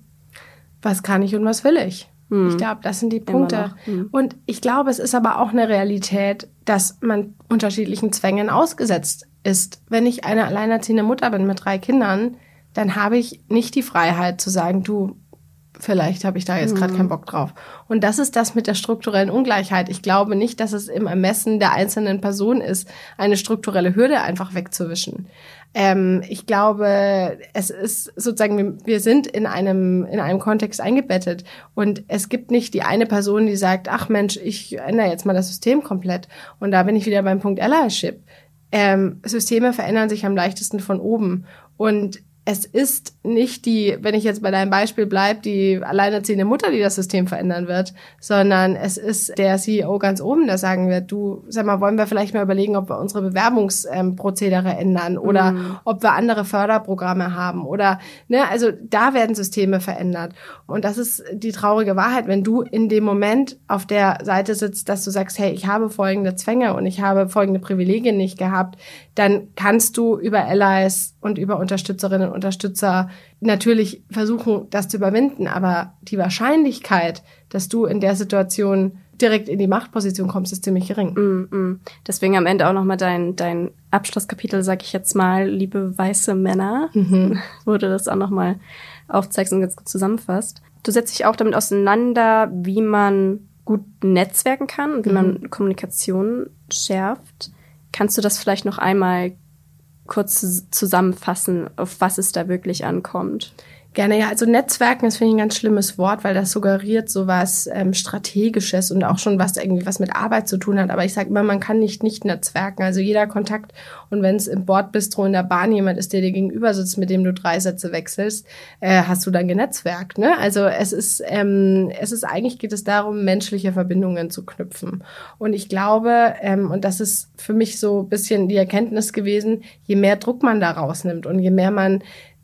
Was kann ich und was will ich? Hm. Ich glaube, das sind die Punkte. Hm. Und ich glaube, es ist aber auch eine Realität, dass man unterschiedlichen Zwängen ausgesetzt ist. Wenn ich eine alleinerziehende Mutter bin mit drei Kindern, dann habe ich nicht die Freiheit zu sagen, du, vielleicht habe ich da jetzt gerade mhm. keinen Bock drauf. Und das ist das mit der strukturellen Ungleichheit. Ich glaube nicht, dass es im Ermessen der einzelnen Person ist, eine strukturelle Hürde einfach wegzuwischen. Ähm, ich glaube, es ist sozusagen, wir sind in einem, in einem Kontext eingebettet und es gibt nicht die eine Person, die sagt, ach Mensch, ich ändere jetzt mal das System komplett. Und da bin ich wieder beim Punkt Allyship. Ähm, Systeme verändern sich am leichtesten von oben. Und es ist nicht die, wenn ich jetzt bei deinem Beispiel bleibe, die alleinerziehende Mutter, die das System verändern wird, sondern es ist der CEO ganz oben, der sagen wird, du, sag mal, wollen wir vielleicht mal überlegen, ob wir unsere Bewerbungsprozedere ähm, ändern oder mm. ob wir andere Förderprogramme haben oder, ne, also da werden Systeme verändert. Und das ist die traurige Wahrheit, wenn du in dem Moment auf der Seite sitzt, dass du sagst, hey, ich habe folgende Zwänge und ich habe folgende Privilegien nicht gehabt, dann kannst du über Allies und über Unterstützerinnen und Unterstützer natürlich versuchen, das zu überwinden. Aber die Wahrscheinlichkeit, dass du in der Situation direkt in die Machtposition kommst, ist ziemlich gering. Mm, mm. Deswegen am Ende auch nochmal dein, dein Abschlusskapitel, sag ich jetzt mal, liebe weiße Männer, mhm. wo du das auch nochmal aufzeigst und ganz gut zusammenfasst. Du setzt dich auch damit auseinander, wie man gut netzwerken kann und wie mhm. man Kommunikation schärft. Kannst du das vielleicht noch einmal kurz zusammenfassen, auf was es da wirklich ankommt? Gerne, ja. Also Netzwerken ist, finde ich, ein ganz schlimmes Wort, weil das suggeriert so was ähm, Strategisches und auch schon was irgendwie was mit Arbeit zu tun hat. Aber ich sage immer, man kann nicht nicht netzwerken. Also jeder Kontakt und wenn es im Bordbistro in der Bahn jemand ist, der dir gegenüber sitzt, mit dem du drei Sätze wechselst, äh, hast du dann genetzwerkt. Ne? Also es ist, ähm, es ist eigentlich geht es darum, menschliche Verbindungen zu knüpfen. Und ich glaube, ähm, und das ist für mich so ein bisschen die Erkenntnis gewesen, je mehr Druck man da rausnimmt und je mehr man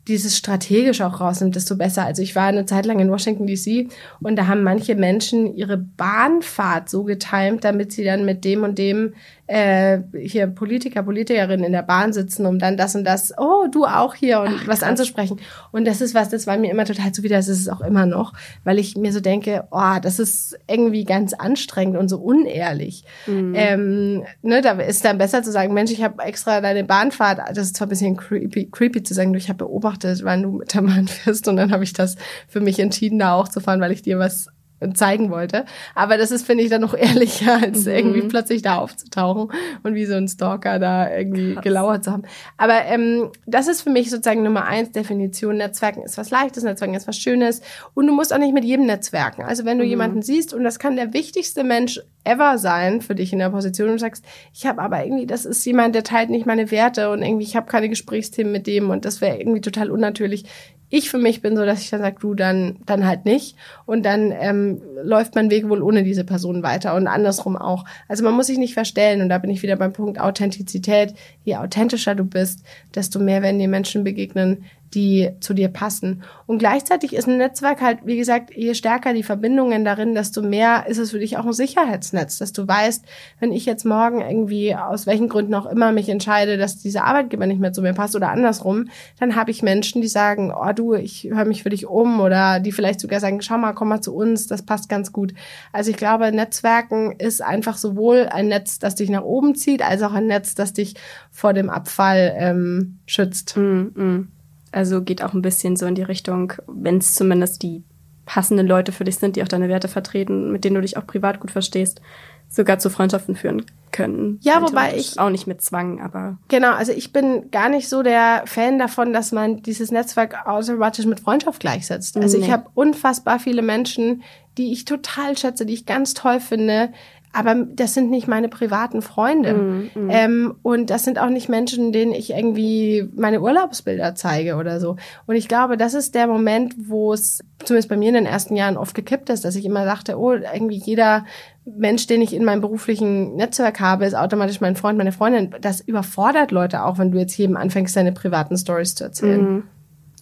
dieses strategisch auch rausnimmt, desto besser. Also ich war eine Zeit lang in Washington DC und da haben manche Menschen ihre Bahnfahrt so getimt, damit sie dann mit dem und dem äh, hier Politiker, Politikerinnen in der Bahn sitzen, um dann das und das, oh, du auch hier und Ach, was krass. anzusprechen. Und das ist was, das war mir immer total zuwider, das ist es auch immer noch, weil ich mir so denke, oh, das ist irgendwie ganz anstrengend und so unehrlich. Mhm. Ähm, ne, da ist dann besser zu sagen, Mensch, ich habe extra deine Bahnfahrt, das ist zwar ein bisschen creepy, creepy zu sagen, ich habe beobachtet, wann du mit der Bahn fährst und dann habe ich das für mich entschieden, da auch zu fahren, weil ich dir was zeigen wollte. Aber das ist, finde ich, dann noch ehrlicher, als mhm. irgendwie plötzlich da aufzutauchen und wie so ein Stalker da irgendwie Krass. gelauert zu haben. Aber ähm, das ist für mich sozusagen Nummer eins Definition. Netzwerken ist was Leichtes, Netzwerken ist was Schönes. Und du musst auch nicht mit jedem netzwerken. Also wenn du mhm. jemanden siehst, und das kann der wichtigste Mensch ever sein für dich in der Position und du sagst, ich habe aber irgendwie, das ist jemand, der teilt nicht meine Werte und irgendwie, ich habe keine Gesprächsthemen mit dem und das wäre irgendwie total unnatürlich ich für mich bin so, dass ich dann sage, du, dann, dann halt nicht. Und dann ähm, läuft mein Weg wohl ohne diese Person weiter und andersrum auch. Also man muss sich nicht verstellen und da bin ich wieder beim Punkt Authentizität. Je authentischer du bist, desto mehr werden die Menschen begegnen, die zu dir passen. Und gleichzeitig ist ein Netzwerk halt, wie gesagt, je stärker die Verbindungen darin, desto mehr ist es für dich auch ein Sicherheitsnetz, dass du weißt, wenn ich jetzt morgen irgendwie aus welchen Gründen auch immer mich entscheide, dass dieser Arbeitgeber nicht mehr zu mir passt oder andersrum, dann habe ich Menschen, die sagen, oh du, ich höre mich für dich um oder die vielleicht sogar sagen, schau mal, komm mal zu uns, das passt ganz gut. Also ich glaube, Netzwerken ist einfach sowohl ein Netz, das dich nach oben zieht, als auch ein Netz, das dich vor dem Abfall ähm, schützt. Mm, mm. Also geht auch ein bisschen so in die Richtung, wenn es zumindest die passenden Leute für dich sind, die auch deine Werte vertreten, mit denen du dich auch privat gut verstehst, sogar zu Freundschaften führen können. Ja, wobei ich auch nicht mit Zwang, aber genau. Also ich bin gar nicht so der Fan davon, dass man dieses Netzwerk automatisch mit Freundschaft gleichsetzt. Also nee. ich habe unfassbar viele Menschen, die ich total schätze, die ich ganz toll finde, aber das sind nicht meine privaten Freunde. Mm, mm. Ähm, und das sind auch nicht Menschen, denen ich irgendwie meine Urlaubsbilder zeige oder so. Und ich glaube, das ist der Moment, wo es zumindest bei mir in den ersten Jahren oft gekippt ist, dass ich immer dachte, oh, irgendwie jeder Mensch, den ich in meinem beruflichen Netzwerk habe, ist automatisch mein Freund, meine Freundin. Das überfordert Leute auch, wenn du jetzt jedem anfängst, deine privaten Stories zu erzählen. Mm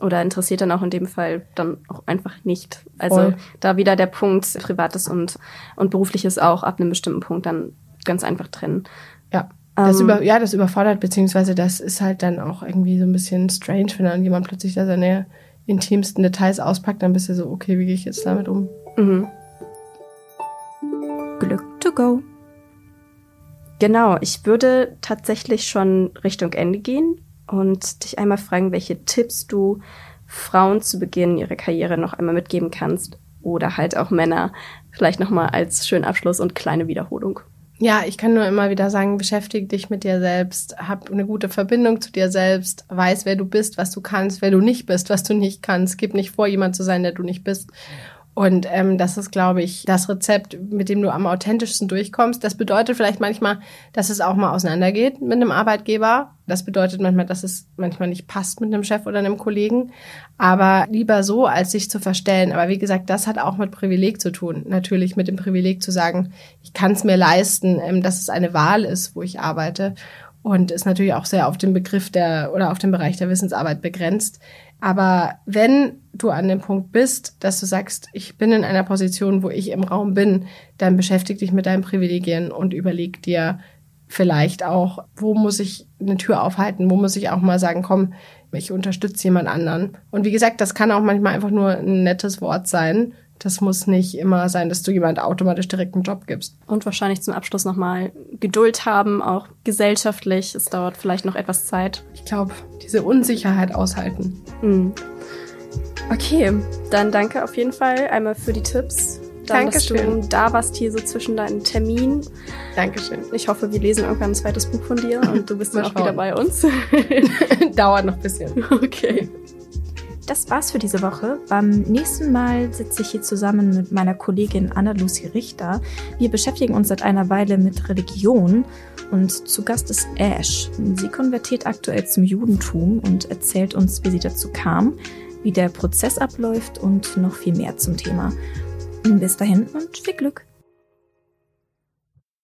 oder interessiert dann auch in dem Fall dann auch einfach nicht. Also Voll. da wieder der Punkt Privates und, und Berufliches auch ab einem bestimmten Punkt dann ganz einfach trennen. Ja. Das ähm, über, ja, das überfordert, beziehungsweise das ist halt dann auch irgendwie so ein bisschen strange, wenn dann jemand plötzlich da seine intimsten Details auspackt, dann bist du so, okay, wie gehe ich jetzt damit um? Mhm. Glück to go. Genau, ich würde tatsächlich schon Richtung Ende gehen und dich einmal fragen, welche Tipps du Frauen zu Beginn ihrer Karriere noch einmal mitgeben kannst oder halt auch Männer vielleicht noch mal als schönen Abschluss und kleine Wiederholung. Ja, ich kann nur immer wieder sagen, beschäftige dich mit dir selbst, hab eine gute Verbindung zu dir selbst, weiß, wer du bist, was du kannst, wer du nicht bist, was du nicht kannst. Gib nicht vor, jemand zu sein, der du nicht bist. Und ähm, das ist, glaube ich, das Rezept, mit dem du am authentischsten durchkommst. Das bedeutet vielleicht manchmal, dass es auch mal auseinandergeht mit einem Arbeitgeber. Das bedeutet manchmal, dass es manchmal nicht passt mit einem Chef oder einem Kollegen. Aber lieber so, als sich zu verstellen. Aber wie gesagt, das hat auch mit Privileg zu tun. Natürlich mit dem Privileg zu sagen, ich kann es mir leisten, ähm, dass es eine Wahl ist, wo ich arbeite. Und ist natürlich auch sehr auf den Begriff der oder auf den Bereich der Wissensarbeit begrenzt. Aber wenn du an dem Punkt bist, dass du sagst, ich bin in einer Position, wo ich im Raum bin, dann beschäftige dich mit deinen Privilegien und überleg dir vielleicht auch, wo muss ich eine Tür aufhalten, wo muss ich auch mal sagen, komm, ich unterstütze jemand anderen. Und wie gesagt, das kann auch manchmal einfach nur ein nettes Wort sein, das muss nicht immer sein, dass du jemand automatisch direkt einen Job gibst. Und wahrscheinlich zum Abschluss nochmal Geduld haben, auch gesellschaftlich. Es dauert vielleicht noch etwas Zeit. Ich glaube, diese Unsicherheit aushalten. Mhm. Okay, dann danke auf jeden Fall einmal für die Tipps dann, dass du da warst hier so zwischen deinen Terminen. Dankeschön. Ich hoffe, wir lesen irgendwann ein zweites Buch von dir und du bist dann auch wieder bei uns. Dauert noch ein bisschen. Okay. Das war's für diese Woche. Beim nächsten Mal sitze ich hier zusammen mit meiner Kollegin Anna-Lucy Richter. Wir beschäftigen uns seit einer Weile mit Religion und zu Gast ist Ash. Sie konvertiert aktuell zum Judentum und erzählt uns, wie sie dazu kam, wie der Prozess abläuft und noch viel mehr zum Thema. Bis dahin und viel Glück!